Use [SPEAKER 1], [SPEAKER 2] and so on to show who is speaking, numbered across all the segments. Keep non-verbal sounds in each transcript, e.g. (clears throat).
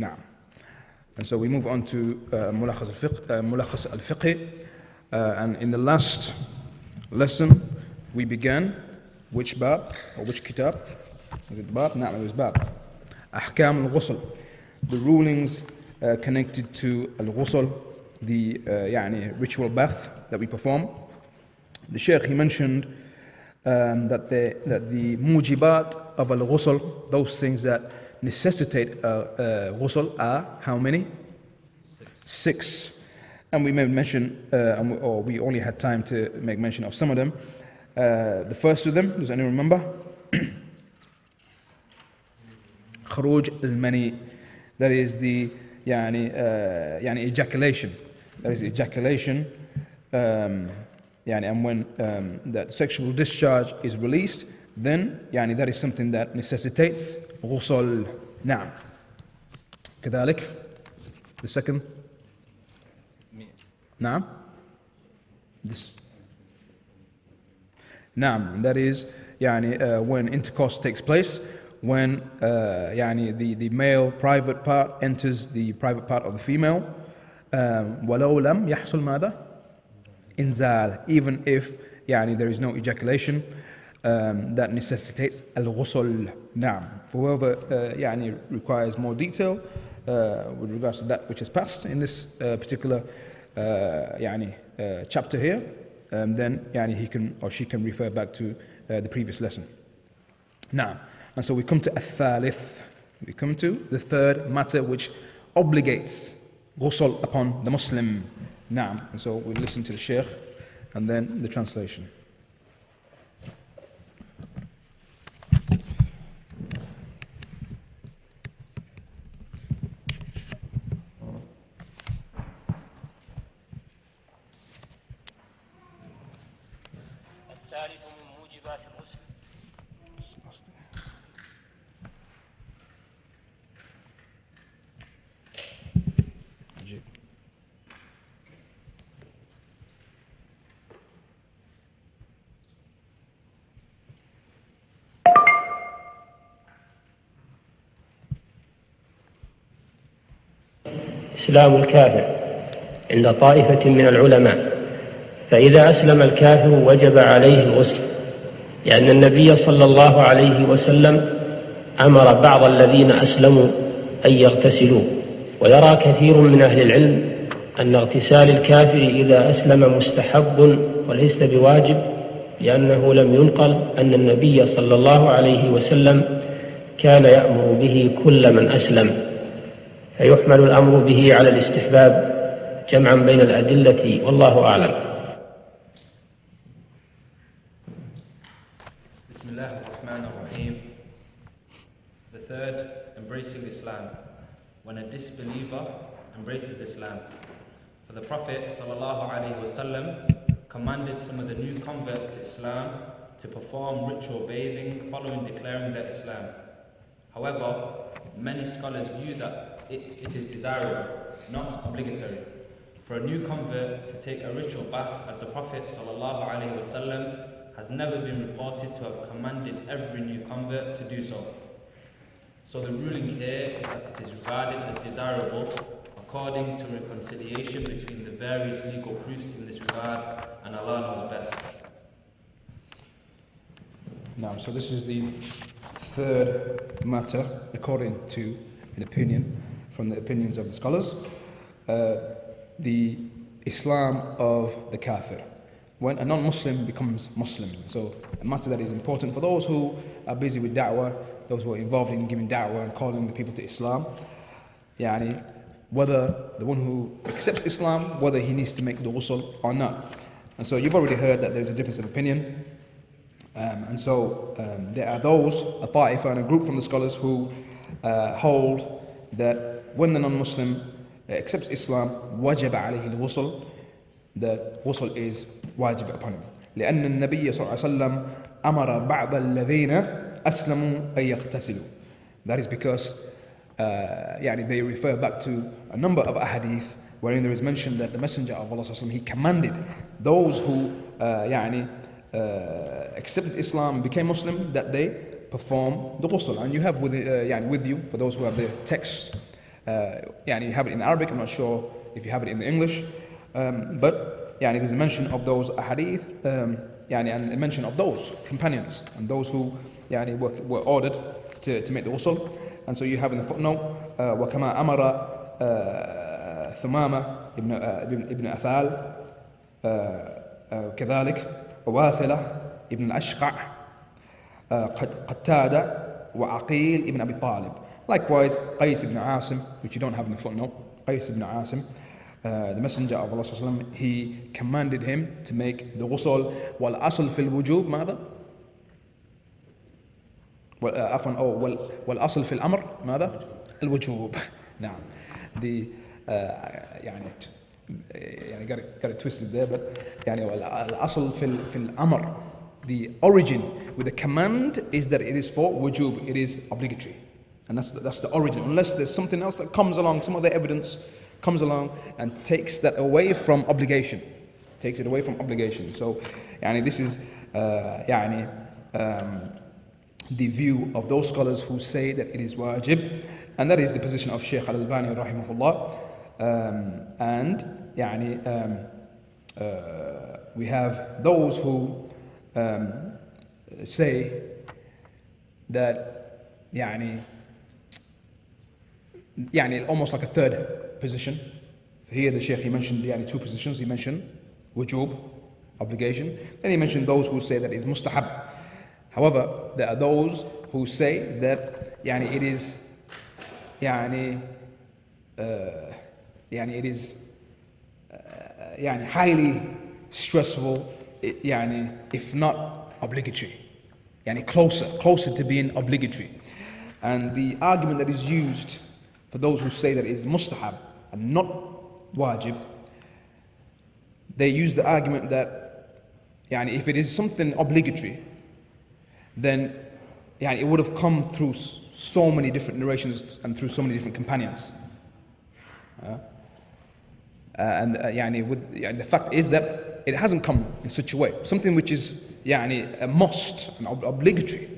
[SPEAKER 1] نعم and so we move on to uh, ملخص الفقه uh, ملخص الفقه uh, and in the last lesson we began which bab or which kitab was it bab نعم it was bab أحكام الغسل the rulings uh, connected to al-ghusl the uh, يعني ritual bath that we perform the sheikh he mentioned um, that the that the mujibat of al-ghusl those things that necessitate uh, uh, ghusl are how many six and we may mention uh, or we only had time to make mention of some of them uh, the first of them does anyone remember (clears throat) خروج المني that is the يعني uh, يعني ejaculation that is ejaculation um, يعني and when um, that sexual discharge is released then يعني that is something that necessitates غسل نعم كذلك the second نعم this نعم and that is يعني uh, when intercourse takes place when uh, يعني the, the male private part enters the private part of the female um, ولو لم يحصل ماذا إنزال even if يعني there is no ejaculation um, that necessitates الغسل نعم for whoever uh, يعني requires more detail uh, with regards to that which has passed in this uh, particular uh, يعني uh, chapter here um, then يعني he can or she can refer back to uh, the previous lesson نعم and so we come to الثالث we come to the third matter which obligates ghusl upon the Muslim نعم and so we listen to the Sheikh and then the translation
[SPEAKER 2] الثالث من موجبات الغسل؟
[SPEAKER 1] عجيب
[SPEAKER 3] إسلام الكافر عند طائفة من العلماء. فإذا أسلم الكافر وجب عليه الغسل لأن النبي صلى الله عليه وسلم أمر بعض الذين أسلموا أن يغتسلوا. ويرى كثير من أهل العلم أن اغتسال الكافر إذا أسلم مستحب وليس بواجب لأنه لم ينقل أن النبي صلى الله عليه وسلم كان يأمر به كل من أسلم. فيحمل الأمر به على الاستحباب جمعا بين الأدلة والله أعلم.
[SPEAKER 4] Bismillah ar-Rahman ar-Rahim. The third, embracing Islam. When a disbeliever embraces Islam. For the Prophet wasallam commanded some of the new converts to Islam to perform ritual bathing following declaring their Islam. However, many scholars view that it, it is desirable, not obligatory, for a new convert to take a ritual bath as the Prophet wasallam has never been reported to have commanded every new convert to do so. So the ruling here is that it is regarded as desirable according to reconciliation between the various legal proofs in this regard, and Allah knows best.
[SPEAKER 1] Now, so this is the third matter, according to an opinion from the opinions of the scholars, uh, the Islam of the kafir. When a non-Muslim becomes Muslim, so a matter that is important for those who are busy with da'wah, those who are involved in giving da'wah and calling the people to Islam, yani whether the one who accepts Islam, whether he needs to make the ghusl or not. And so you've already heard that there's a difference of opinion. Um, and so um, there are those, a ta'ifa and a group from the scholars who uh, hold that when the non-Muslim accepts Islam, wajib alayhi al-ghusl, that ghusl is wajib upon him. لأن النبي صلى الله عليه وسلم أمر بعض الذين أسلموا أن يغتسلوا. That is because uh, يعني they refer back to a number of ahadith wherein there is mentioned that the Messenger of Allah صلى الله عليه وسلم, he commanded those who uh, يعني uh, accepted Islam and became Muslim that they perform the ghusl. And you have with, uh, يعني with you, for those who have the text Uh, يعني you have it in Arabic, I'm not sure if you have it in the English. Um, but يعني there's a mention of those ahadith um, يعني and a mention of those companions and those who يعني were, were ordered to, to make the ghusl and so you have in the footnote uh, وكما أمر uh, ثمامة ابن, uh, ابن أثال uh, uh, كذلك واثلة ابن الأشقع uh, قتادة وعقيل ابن أبي طالب. Likewise, Qais ibn Asim, which you don't have in the footnote, Qais ibn Asim, uh, the Messenger of Allah وسلم, he commanded him to make the ghusl والأصل في الوجوب ماذا؟ وال- uh, عفوا أو وال- والأصل في الأمر ماذا؟ الوجوب نعم the uh, يعني يعني got it, got it twisted there but يعني الأصل في ال- في الأمر the origin with the command is that it is for wujub it is obligatory and that's the, that's the origin unless there's something else that comes along some other evidence comes along and takes that away from obligation. Takes it away from obligation. So, yani this is uh, yani, um, the view of those scholars who say that it is wajib, and that is the position of Shaykh Al Albani, rahimahullah. Um, and yani, um, uh, we have those who um, say that yani, يعني almost like a third position here the Shaykh he mentioned يعني two positions he mentioned wujub obligation then he mentioned those who say that it's mustahab however there are those who say that يعني it is يعني uh, يعني it is uh, يعني highly stressful it- يعني if not obligatory يعني closer closer to being obligatory and the argument that is used for those who say that it is mustahab and not wajib, they use the argument that yani, if it is something obligatory, then yani, it would have come through so many different narrations and through so many different companions. Uh, uh, and uh, yani, with, yani, the fact is that it hasn't come in such a way. Something which is yani, a must, an ob- obligatory.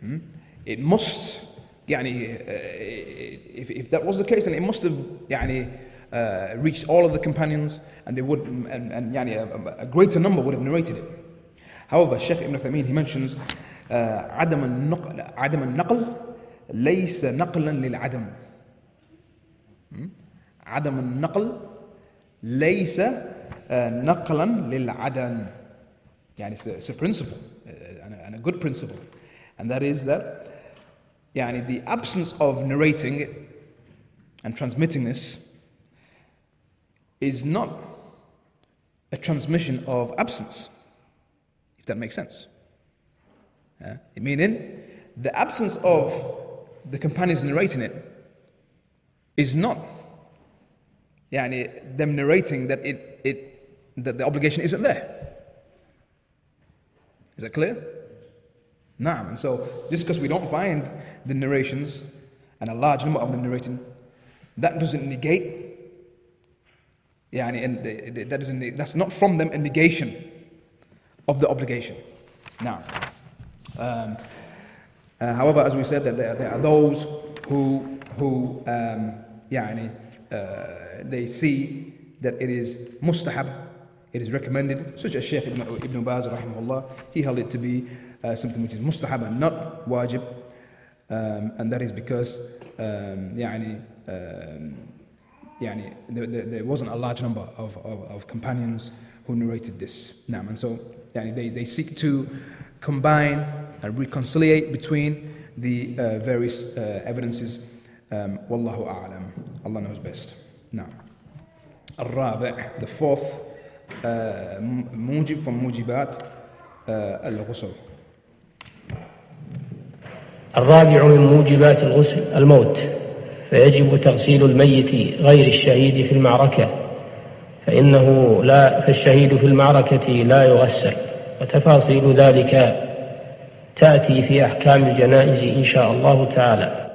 [SPEAKER 1] Hmm? It must يعني uh, if, if that was the case then it must have يعني uh, reached all of the companions and they would and, and يعني a, a greater number would have narrated it however Sheikh Ibn Uthaymeen he mentions uh, عدم النقل عدم النقل ليس نقلا للعدم عدم النقل ليس آه، نقلا للعدم يعني it's a, it's a principle uh, and a, and a good principle and that is that yani the absence of narrating it and transmitting this is not a transmission of absence, if that makes sense. Yeah? Meaning, the absence of the companions narrating it is not yani, them narrating that, it, it, that the obligation isn't there. Is that clear? Naam. And so, just because we don't find the narrations and a large number of them narrating, that doesn't negate. Yeah, and eh, eh, that doesn't, that's not from them a negation of the obligation. Now, um, uh, however, as we said, that there, there, are those who who um, yeah, uh, they see that it is mustahab, it is recommended, such as Sheikh Ibn, Ibn Baz, rahimahullah, he held it to be uh, something which is mustahab and not wajib, um, and that is because um, يعني, um, يعني, there, there, there wasn't a large number of, of, of companions who narrated this. Naam, and so يعني, they, they seek to combine and reconciliate between the uh, various uh, evidences. Um, Wallahu a'lam. Allah knows best. Now, الرابع, the fourth uh, موجب from موجبات uh, الغسل.
[SPEAKER 3] الرابع من موجبات الغسل الموت فيجب تغسيل الميت غير الشهيد في المعركة فإنه لا فالشهيد في المعركة لا يغسل وتفاصيل ذلك تأتي في أحكام الجنائز إن شاء الله تعالى.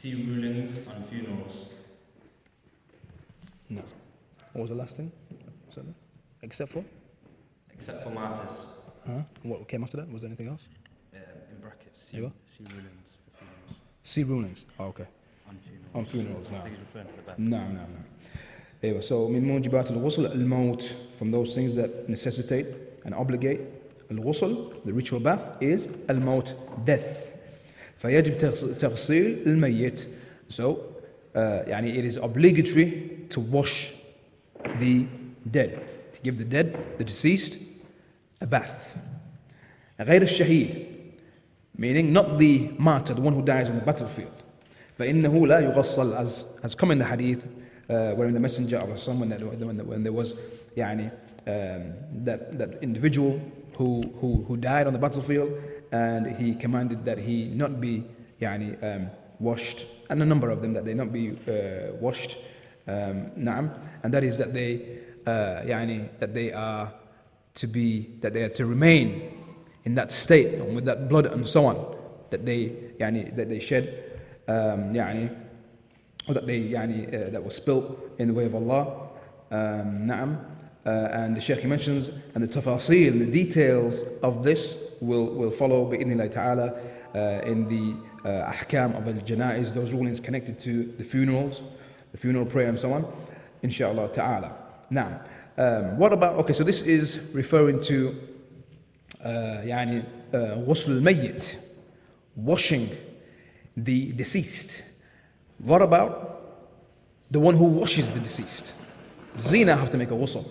[SPEAKER 4] See rulings on funerals.
[SPEAKER 1] No. What was the last thing? Something? Except for?
[SPEAKER 4] Except for martyrs.
[SPEAKER 1] Huh? And what came after that? Was there anything else?
[SPEAKER 4] Uh, in brackets.
[SPEAKER 1] You are?
[SPEAKER 5] See rulings for funerals.
[SPEAKER 1] See rulings. Oh, okay.
[SPEAKER 5] On funerals.
[SPEAKER 1] On funerals, no.
[SPEAKER 5] I think he's referring to the back.
[SPEAKER 1] No, no, no. Anyway, so من موجبات الغسل الموت from those things that necessitate and obligate الغسل the ritual bath is الموت death فيجب تغس- تغسيل الميت so uh, يعني it is obligatory to wash the dead to give the dead the deceased a bath غير الشهيد meaning not the martyr the one who dies on the battlefield فإنه لا يغسل as has come in the hadith uh, wherein the messenger of Allah when, there- when, there- when there was يعني um, that, that individual who, who, who died on the battlefield and he commanded that he not be يعني um, washed and a number of them that they not be uh, washed um, نعم and that is that they uh, يعني that they are to be that they are to remain in that state and with that blood and so on that they يعني that they shed um, يعني or that they يعني uh, that was spilt in the way of Allah um, نعم uh, and the Sheikh he mentions and the tafasil and the details of this will will follow بإذن الله تعالى uh, in the uh, ahkam of al-janaiz those rulings connected to the funerals the funeral prayer and so on inshallah ta'ala now um, what about okay so this is referring to uh, يعني uh, غسل الميت washing the deceased what about the one who washes the deceased does he now have to make a ghusl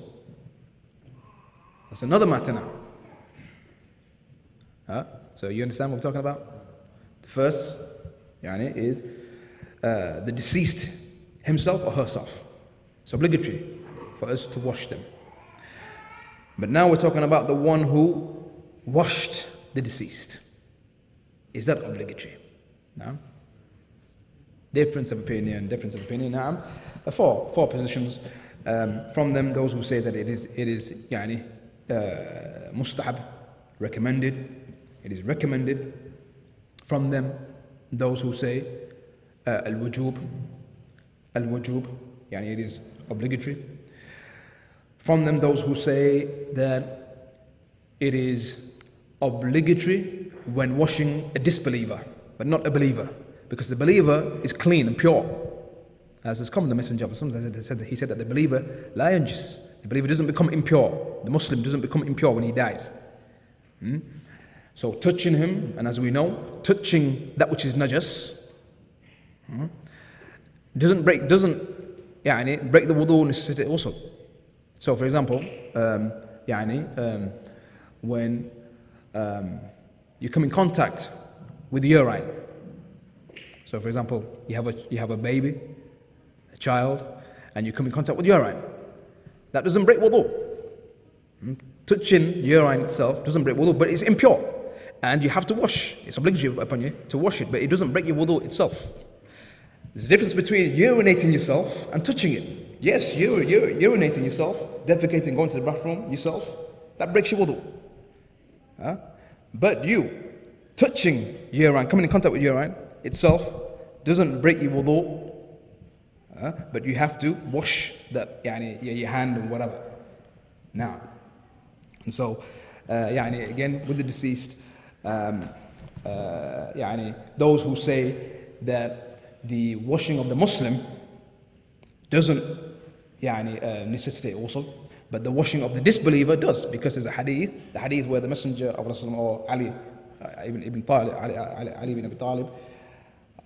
[SPEAKER 1] That's another matter now. Huh? So you understand what we're talking about? The first yani, is uh, the deceased himself or herself. It's obligatory for us to wash them. But now we're talking about the one who washed the deceased. Is that obligatory? No. Difference of opinion, difference of opinion. Now, four, four positions um, from them. Those who say that it is, it is yani, uh, mustahab, recommended. It is recommended. From them, those who say uh, al-wujub, al-wujub, يعني it is obligatory. From them, those who say that it is obligatory when washing a disbeliever, but not a believer, because the believer is clean and pure. As has come in the Messenger of Allah, he said, he said that the believer, la yanjis, the believer doesn't become impure, the Muslim doesn't become impure when he dies. Hmm? So touching him, and as we know, touching that which is najas, hmm, doesn't break, doesn't يعني, break the wudu necessity also. So, for example, um, يعني, um, when um, you come in contact with urine. So, for example, you have a, you have a baby, a child, and you come in contact with urine. That doesn't break wudu. Hmm? Touching urine itself doesn't break wudu, but it's impure. And you have to wash. It's obligatory upon you to wash it, but it doesn't break your wudu itself. There's a difference between urinating yourself and touching it. Yes, you're, you're urinating yourself, defecating, going to the bathroom yourself, that breaks your wudu. Huh? But you touching urine, coming in contact with urine itself, doesn't break your wudu. Huh? But you have to wash that, يعني, your your hand and whatever. Now, and so, uh, يعني, again, with the deceased, um, uh, يعني, those who say that the washing of the Muslim doesn't يعني, uh, necessitate also, but the washing of the disbeliever does, because there's a hadith, the hadith where the Messenger of Allah or Ali uh, ibn, ibn Talib, Ali, Ali, Ali ibn Abi Talib,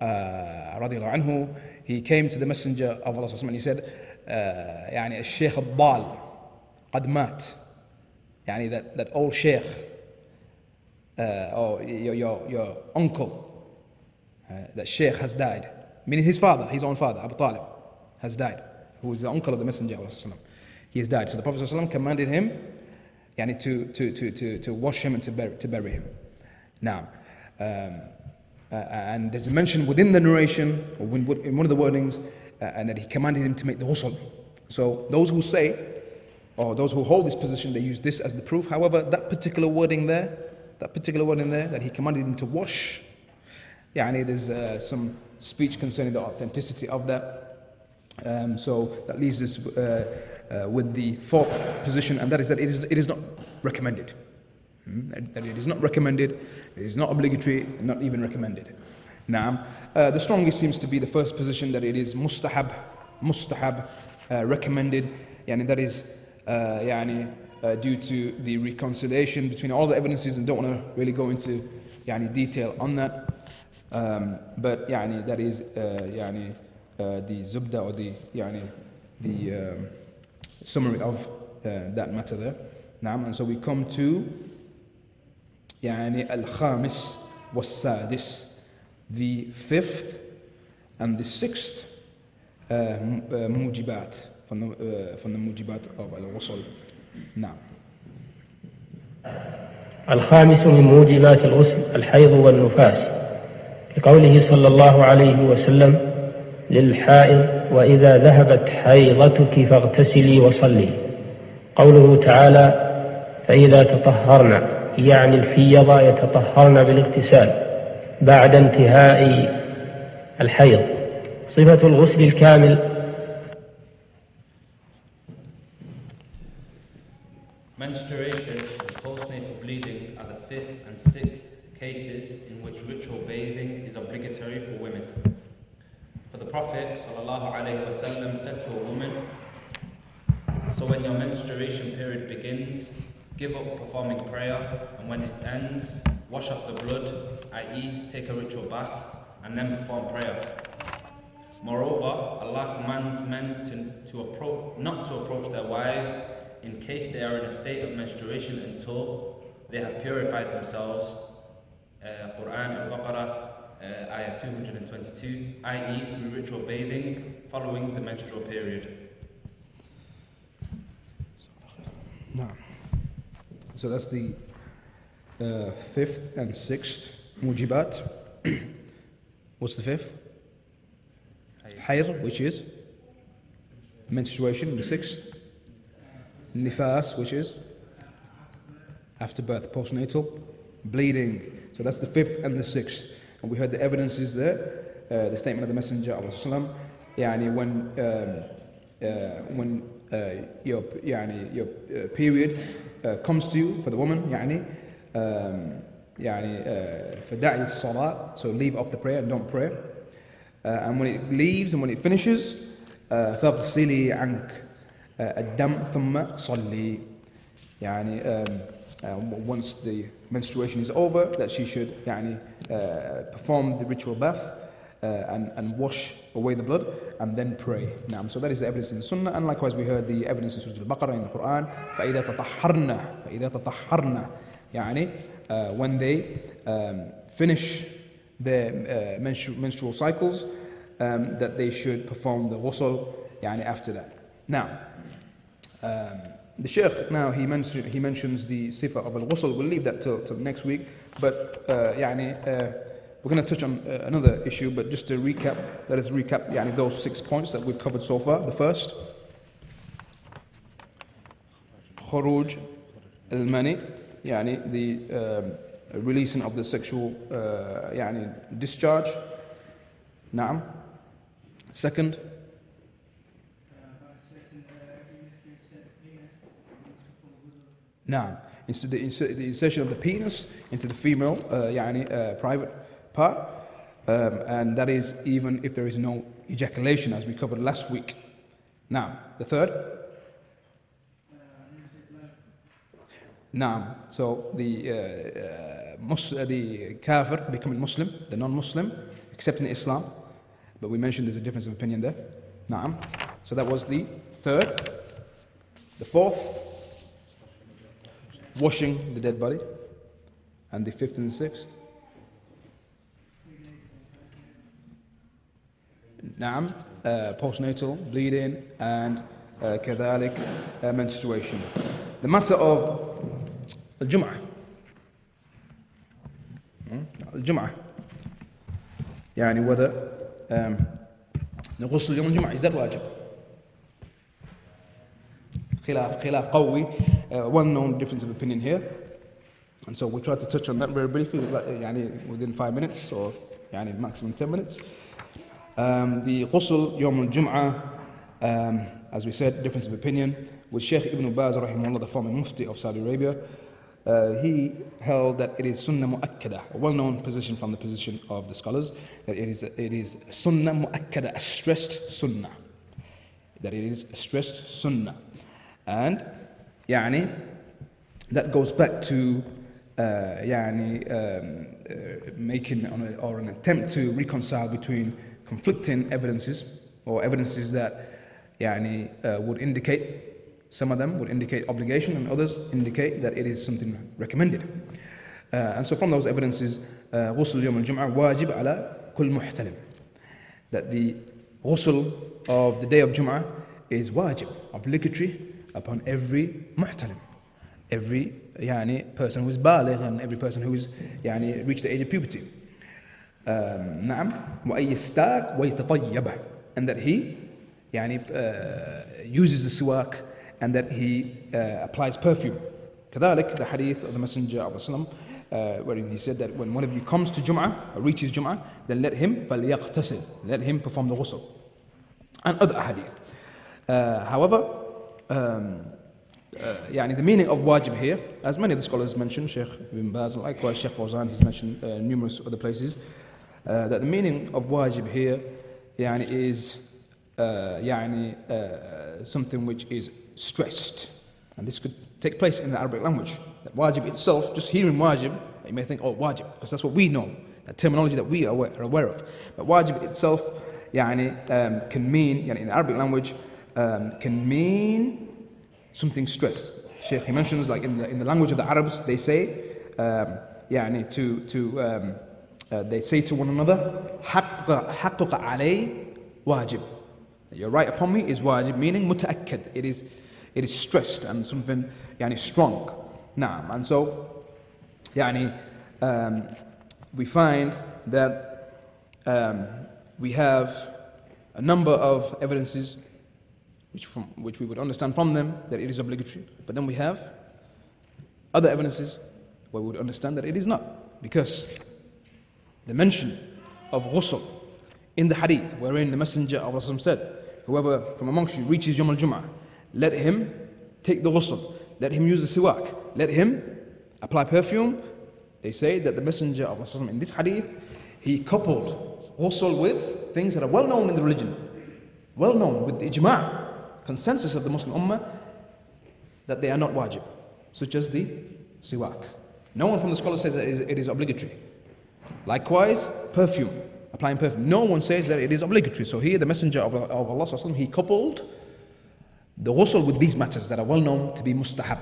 [SPEAKER 1] uh, radiallahu anhu, he came to the Messenger of Allah and he said, uh, يعني الشيخ الضال قد مات يعني that, that old sheikh uh, or your, your, your uncle uh, that sheikh has died meaning his father his own father Abu Talib has died who is the uncle of the messenger of Allah he has died so the Prophet ﷺ commanded him يعني to, to, to, to, to wash him and to bury, to bury him now um, uh, and there's a mention within the narration or in one of the wordings uh, and that he commanded him to make the ghusl so those who say or those who hold this position, they use this as the proof. However, that particular wording there, that particular wording there, that he commanded him to wash, yeah, there's uh, some speech concerning the authenticity of that. Um, so that leaves us uh, uh, with the fourth position, and that is that it is, it is not recommended. Hmm? That, it is not recommended, it is not obligatory, not even recommended. Now, uh, the strongest seems to be the first position that it is mustahab, mustahab, uh, recommended, and that is uh, yani, uh, due to the reconciliation between all the evidences, and don't want to really go into yani, detail on that. Um, but yani, that is uh, yani, uh, the zubda or the, yani, the um, summary of uh, that matter there. Now, and so we come to يعني الخامس والسادس. The fifth and the sixth m- uh, موجبات. uh, from the موجبات of الغسل نعم.
[SPEAKER 3] الخامس من موجبات الغسل الحيض والنفاس. لقوله صلى الله عليه وسلم للحائض وإذا ذهبت حيضتك فاغتسلي وصلي. قوله تعالى فإذا تطهرن. يعني الفيض يتطهرن بالاغتسال بعد انتهاء الحيض صفة الغسل الكامل
[SPEAKER 4] Menstruation and postnatal bleeding are the fifth and sixth cases in which ritual bathing is obligatory for women. For the Prophet ﷺ said to a woman, So when your menstruation period begins, give up performing prayer, and when it ends, wash off the blood, i.e., take a ritual bath, and then perform prayer. Moreover, Allah commands men to, to not to approach their wives in case they are in a state of menstruation until they have purified themselves. Uh, Quran Al-Baqarah, uh, ayah 222, i.e. through ritual bathing following the menstrual period.
[SPEAKER 1] So that's the uh, fifth and sixth mujibat. (clears throat) What's the fifth? Hayd, which is menstruation. The sixth, nifas, which is after birth, postnatal bleeding. So that's the fifth and the sixth. And we heard the evidences there. Uh, the statement of the Messenger, يعني when um, uh, when your يعني your uh, period uh, comes to you for the woman يعني um, يعني uh, فدعي الصلاة so leave off the prayer and don't pray uh, and when it leaves and when it finishes uh, فاغسلي عنك uh, الدم ثم صلي يعني um, uh, once the menstruation is over that she should يعني uh, perform the ritual bath uh, and, and wash away the blood and then pray. Naam. So that is the evidence in the Sunnah and likewise we heard the evidence in Surah Al-Baqarah in the Quran. فَإِذَا تَطَحَّرْنَا فَإِذَا تَطَحَّرْنَا يعني uh, when they um, finish their uh, menstru- menstrual cycles um, that they should perform the ghusl يعني after that. Now, um, the Sheikh now he, mention, he mentions the sifa of al-ghusl. We'll leave that till, till next week. But uh, يعني, uh, we're going to touch on uh, another issue. But just to recap, let us recap يعني, those six points that we've covered so far. The first, خروج المني يعني the um, releasing of the sexual uh, يعني discharge. نعم. Second, نعم Instead the, inser- the insertion of the penis into the female uh, يعني, uh, private part. Um, and that is even if there is no ejaculation, as we covered last week. Now, the third. Now, So the uh, uh, mus- uh, the kafir becoming Muslim, the non-Muslim, accepting Islam. But we mentioned there's a difference of opinion there. Naam. So that was the third. The fourth. Washing the dead body. And the fifth and the sixth. نعم uh, postnatal bleeding and uh, كذلك uh, menstruation. The matter of الجمعة Hmm? الجمعة يعني whether um, غسل يوم الجمعة يزال واجب خلاف خلاف قوي uh, one known difference of opinion here and so we try to touch on that very briefly like, يعني within five minutes or يعني maximum 10 minutes Um, the ghusl, Yom al-Jum'ah, um, as we said, difference of opinion, with Sheikh Ibn Baz, rahimahullah, the former Mufti of Saudi Arabia, uh, he held that it is sunnah mu'akkada, a well-known position from the position of the scholars, that it is, it is sunnah mu'akkada, a stressed sunnah. That it is a stressed sunnah. And, yani, that goes back to uh, yani, um, uh, making an, or an attempt to reconcile between conflicting evidences or evidences that yani, uh, would indicate, some of them would indicate obligation and others indicate that it is something recommended. Uh, and so from those evidences, غسل يوم الجمعة واجب على كل kul. That the ghusl of the day of Jum'ah is wajib, obligatory upon every muhtalim. Every yani, person who is baligh and every person who is yani, reached the age of puberty. Um, نعم وأن يستاك ويتطيب and that he يعني, uh, uses the siwak and that he uh, applies perfume. كذلك the hadith of the Messenger of Islam uh, wherein he said that when one of you comes to Jum'ah or reaches Jum'ah then let him فليغتسل let him perform the ghusl and other hadith. Uh, however, um, uh, يعني the meaning of wajib here, as many of the scholars mentioned, Sheikh Ibn Baz, likewise Sheikh Fawzan, he's mentioned uh, numerous other places, uh, that the meaning of wajib here يعني is uh, يعني, uh, something which is stressed. And this could take place in the Arabic language. That wajib itself, just hearing wajib, you may think, oh, wajib, because that's what we know, that terminology that we are aware, are aware of. But wajib itself يعني, um, can mean, يعني, in the Arabic language, um, can mean something stressed. Sheikh, he mentions, like in the, in the language of the Arabs, they say, um, يعني, to, to, um, uh, they say to one another, حقق علي wajib. Your right upon me is wajib, meaning muta'akkad. It is, it is stressed and something يعني, strong. Naam. And so, يعني, um, we find that um, we have a number of evidences which, from, which we would understand from them that it is obligatory. But then we have other evidences where we would understand that it is not. Because the mention of ghusl in the hadith, wherein the Messenger of Allah said, Whoever from amongst you reaches Yom al Jum'ah, let him take the ghusl, let him use the siwak, let him apply perfume. They say that the Messenger of Allah in this hadith, he coupled ghusl with things that are well known in the religion, well known with the ijma', consensus of the Muslim Ummah, that they are not wajib, such as the siwak. No one from the scholars says that it is obligatory. Likewise, perfume, applying perfume. No one says that it is obligatory. So here, the Messenger of, of Allah, he coupled the ghusl with these matters that are well known to be mustahab.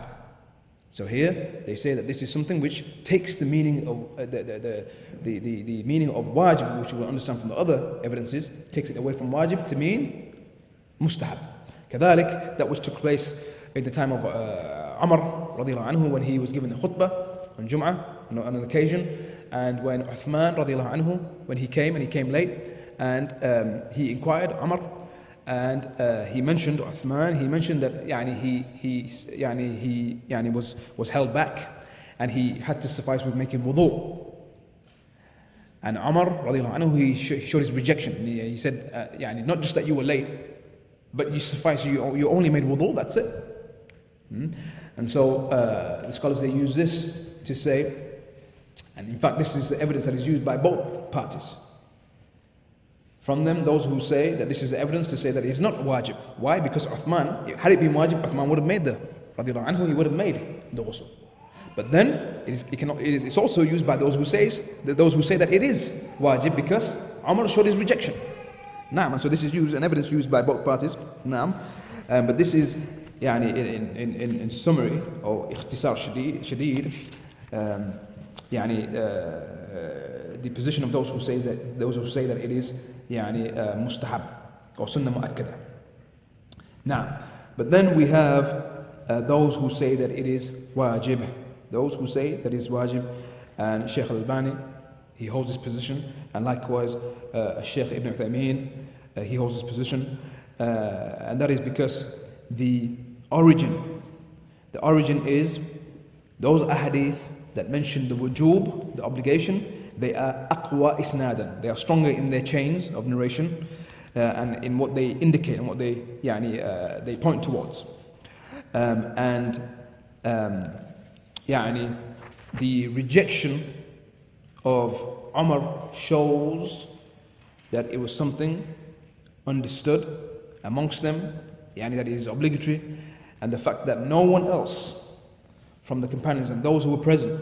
[SPEAKER 1] So here they say that this is something which takes the meaning of uh, the, the, the, the, the meaning of wajib, which we will understand from the other evidences, takes it away from wajib to mean mustahab. كذلك that which took place in the time of uh, Umar radiallahu anhu when he was given the khutbah on Jum'ah on, on an occasion and when Uthman radiallahu anhu, when he came and he came late, and um, he inquired Umar, and uh, he mentioned Uthman, he mentioned that yani, he, he, yani, he yani, was, was held back and he had to suffice with making wudu. And Umar, anhu, he, sh- showed his rejection. He, he said, uh, yani, not just that you were late, but you suffice, you, you only made wudu, that's it. Hmm? And so uh, the scholars, they use this to say and in fact, this is evidence that is used by both parties. From them, those who say that this is evidence to say that it's not wajib. Why? Because Uthman, had it been wajib, Uthman would have made the anhu, he would have made the ghusl. But then it is, it cannot, it is, it's also used by those who says that those who say that it is wajib because Umar showed his rejection. Naam, and so this is used an evidence used by both parties. Naam, um, but this is yeah, in, in, in, in summary or ikhtisar shadeed, shadeed um, يعني uh, uh, the position of those who say that those who say that it is يعني uh, مستحب or sunnah مؤكدة. نعم. But then we have uh, those who say that it is wajib those who say that it is wajib and Sheikh Al-Albani he holds his position. And likewise uh, Sheikh Ibn Uthaymeen uh, he holds his position. Uh, and that is because the origin the origin is those ahadith that mention the wujub, the obligation, they are aqwa isnadan. They are stronger in their chains of narration uh, and in what they indicate and what they, yani, uh, they point towards. Um, and um, yani, the rejection of Omar shows that it was something understood amongst them, Yeah, that it is obligatory, and the fact that no one else from the companions and those who were present,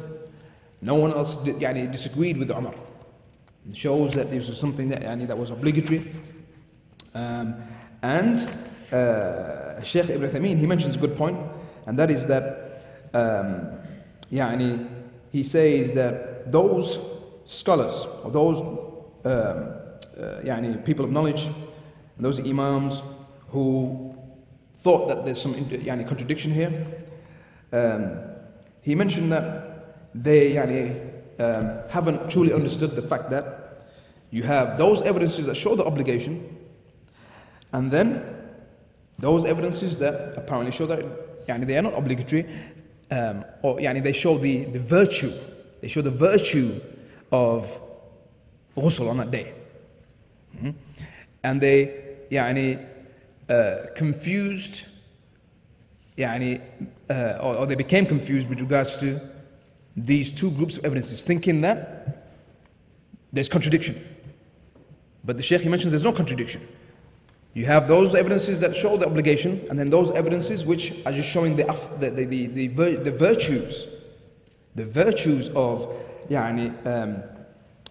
[SPEAKER 1] no one else did, yani, disagreed with Umar. It shows that this was something that, yani, that was obligatory. Um, and uh, Sheikh Ibn Uthaymeen, he mentions a good point, and that is that um, yani, he says that those scholars or those um, uh, yani, people of knowledge, those imams who thought that there's some yani, contradiction here, um, he mentioned that they yani, um, haven't truly understood the fact that you have those evidences that show the obligation, and then those evidences that apparently show that yani, they are not obligatory, um, or yani, they show the, the virtue, they show the virtue of ghusl on that day. Mm-hmm. And they yani, uh, confused يعني, uh, or, or they became confused with regards to these two groups of evidences, thinking that there's contradiction. But the Shaykh he mentions there's no contradiction. You have those evidences that show the obligation, and then those evidences which are just showing the, af- the, the, the, the, vir- the virtues, the virtues of يعني, um,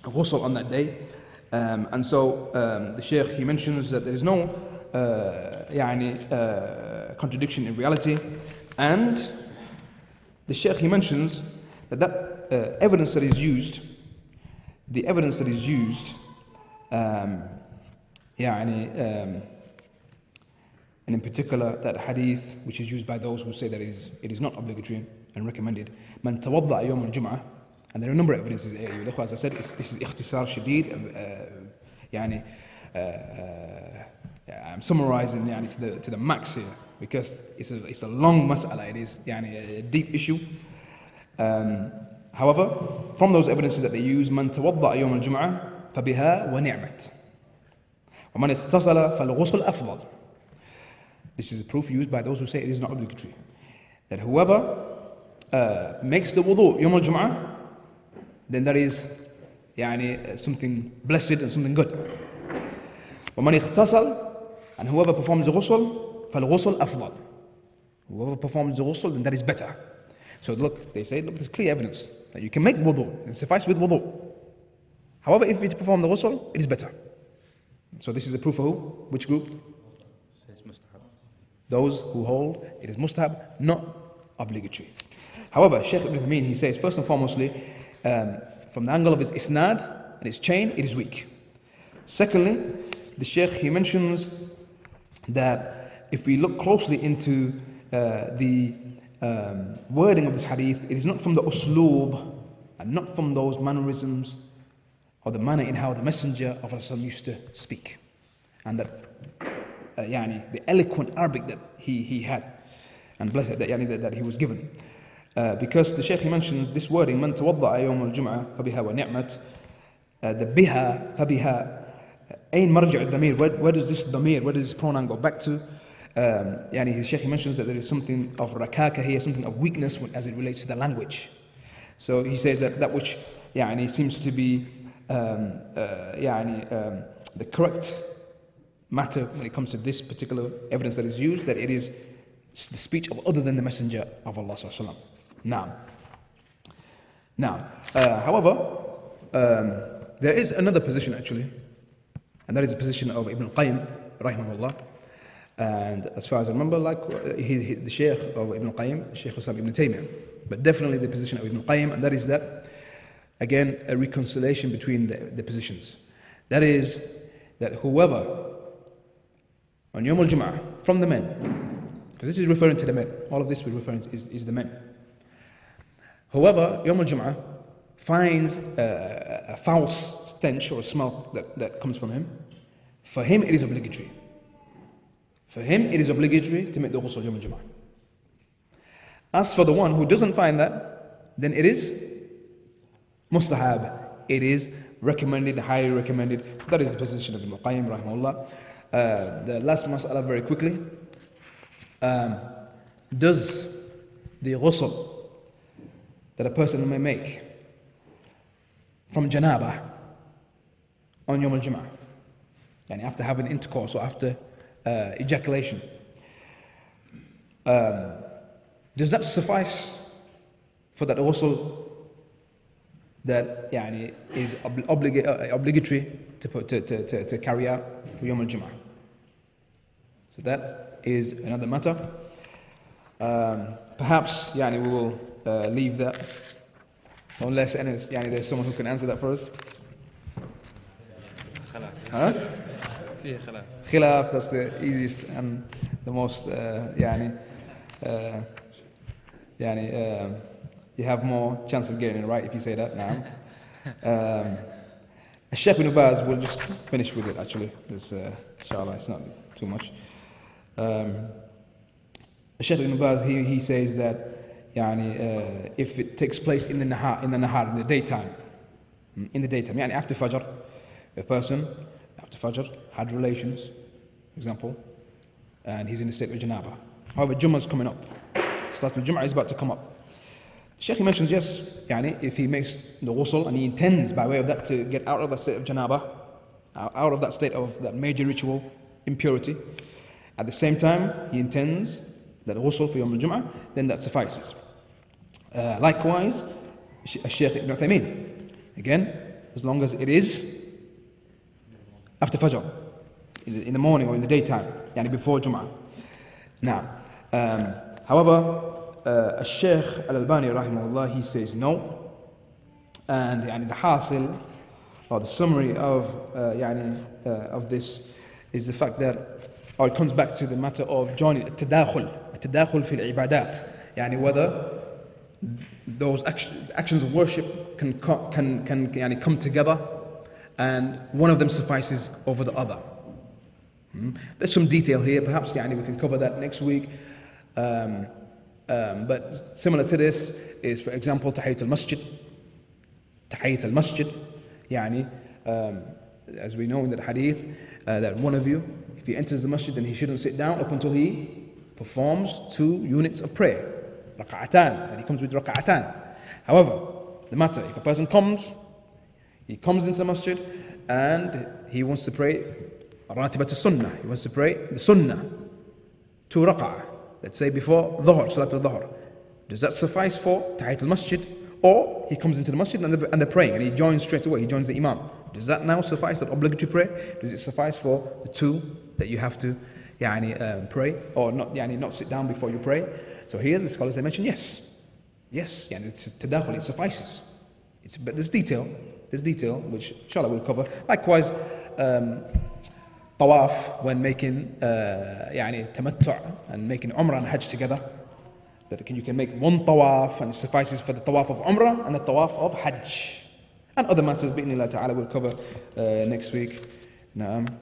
[SPEAKER 1] ghusl on that day. Um, and so um, the Shaykh he mentions that there is no uh, يعني, uh, contradiction in reality. And the Sheikh he mentions that that uh, evidence that is used, the evidence that is used, um, yeah, and, um, and in particular that hadith which is used by those who say that it is, it is not obligatory and recommended. Man tawadda yawm al-jum'ah, and there are a number of evidences. Eh, as I said, this is ikhtisar shadid. Uh, yani, uh, uh, yeah, I'm summarizing yani, to, the, to the max here because it's a, it's a long mas'ala, it is يعني, a deep issue. Um, however, from those evidences that they use من توضأ يوم الجمعة فبها ونعمت ومن اغتسل فالغسل أفضل This is a proof used by those who say it is not obligatory. That whoever uh, makes the wudu يوم الجمعة then that is يعني something blessed and something good. ومن اغتسل and whoever performs the ghusl فالغسل أفضل. Whoever performs the ghusl then that is better. So look they say look there's clear evidence that you can make wudu and suffice with wudu. However if you perform the ghusl it is better. So this is a proof of who? Which group? Those who hold it is mustahab not obligatory. However Sheikh Ibn Uthaymeen he says first and foremostly um, from the angle of his isnad and his chain it is weak. Secondly the Sheikh he mentions that if we look closely into uh, the um, wording of this hadith, it is not from the usloob and not from those mannerisms or the manner in how the Messenger of Allah used to speak. And that uh, يعني, the eloquent Arabic that he, he had and blessed that, يعني, that, that he was given. Uh, because the Shaykh he mentions this wording, من توضأ يوم الجمعة فبها ونعمت uh, the biha, فبها أين مرجع الضمير where, where does this ضمير, where does this pronoun go back to? um, yani his Sheikh mentions that there is something of rakaka here, something of weakness as it relates to the language. So he says that that which yani, seems to be um, uh, yani, um, the correct matter when it comes to this particular evidence that is used, that it is the speech of other than the Messenger of Allah. Now, now uh, however, um, there is another position actually, and that is the position of Ibn Qayyim, rahimahullah and as far as I remember, like uh, he, he, the Sheikh of Ibn al-Qayyim, Shaykh Islam Ibn Taymiyyah, but definitely the position of Ibn al-Qayyim, and that is that, again, a reconciliation between the, the positions. That is, that whoever on Yom al-Jum'ah, from the men, because this is referring to the men, all of this we're referring to is, is the men. Whoever, Yom al-Jum'ah, finds a, a foul stench or smell that, that comes from him, for him it is obligatory. For him it is obligatory to make the ghusl Yom al-Jum'ah. As for the one who doesn't find that, then it is mustahab. It is recommended, highly recommended. So that is the position of Ibn Qayyim, rahimahullah. Uh, the last mas'ala very quickly. Um, does the ghusl that a person may make from janaba on Yom al-Jum'ah, yani after having intercourse or after uh, ejaculation, um, does that suffice for that also? that yani, is obliga- uh, obligatory to, put, to, to, to, to carry out for Yom al-Jum'ah? So that is another matter. Um, perhaps yani, we will uh, leave that unless any, yani, there's someone who can answer that for us. Huh? khilaf, that's the easiest and the most, uh, yani, uh, yani, uh, you have more chance of getting it right if you say that now. Um, Sheikh bin Baz, we'll just finish with it actually, because uh, inshallah it's not too much. Um, Sheikh bin Baz, he, he says that yani, uh, if it takes place in the nahar, in the nahar, in the daytime, in the daytime, yani after Fajr, a person after Fajr had relations, example, and he's in a state of janaba. However, Jummah's coming up. Salatul Jummah is about to come up. Sheikh mentions, yes, yani, if he makes the ghusl and he intends by way of that to get out of that state of janaba, out of that state of that major ritual impurity, at the same time he intends that ghusl for Yom al-Jum'ah, then that suffices. Uh, likewise, Sh- Sheikh Ibn Uthaymeen, again, as long as it is after Fajr, in the morning or in the daytime, yani before Jum'ah. Now, um, however, uh, Sheikh Al Albani, rahimahullah, he says no. And yani, the hasil, or the summary of, uh, yani, uh, of this, is the fact that, or it comes back to the matter of joining tadakhul, tadakhul fil العبادات yani whether those action, actions of worship can, can, can, can yani, come together and one of them suffices over the other. Hmm? There's some detail here, perhaps يعني, we can cover that next week. Um, um, but similar to this is, for example, Tahiyat al-Masjid. تحية al-Masjid. um, as we know in the hadith uh, that one of you, if he enters the masjid, then he shouldn't sit down up until he performs two units of prayer, raka'atan, And he comes with raka'atan. However, the matter, if a person comes, he comes into the masjid and he wants to pray ratibat sunnah. He wants to pray the sunnah, two raka'ah. Let's say before dhuhr, salat al-dhuhr. Does that suffice for tahiyat al-masjid? Or he comes into the masjid and they're, and they're praying and he joins straight away, he joins the imam. Does that now suffice, that obligatory prayer? Does it suffice for the two that you have to yani, um, pray or not, yani, not sit down before you pray? So here the scholars they mention yes. Yes, yani it's tadakhul, it suffices. It's, but there's detail, there's detail which inshallah we'll cover. Likewise, um, tawaf when making uh, يعني tamattu' and making umrah and hajj together. That can, you can make one tawaf and it suffices for the tawaf of umrah and the tawaf of hajj. And other matters, bi'nillah ta'ala, we'll cover uh, next week. Naam.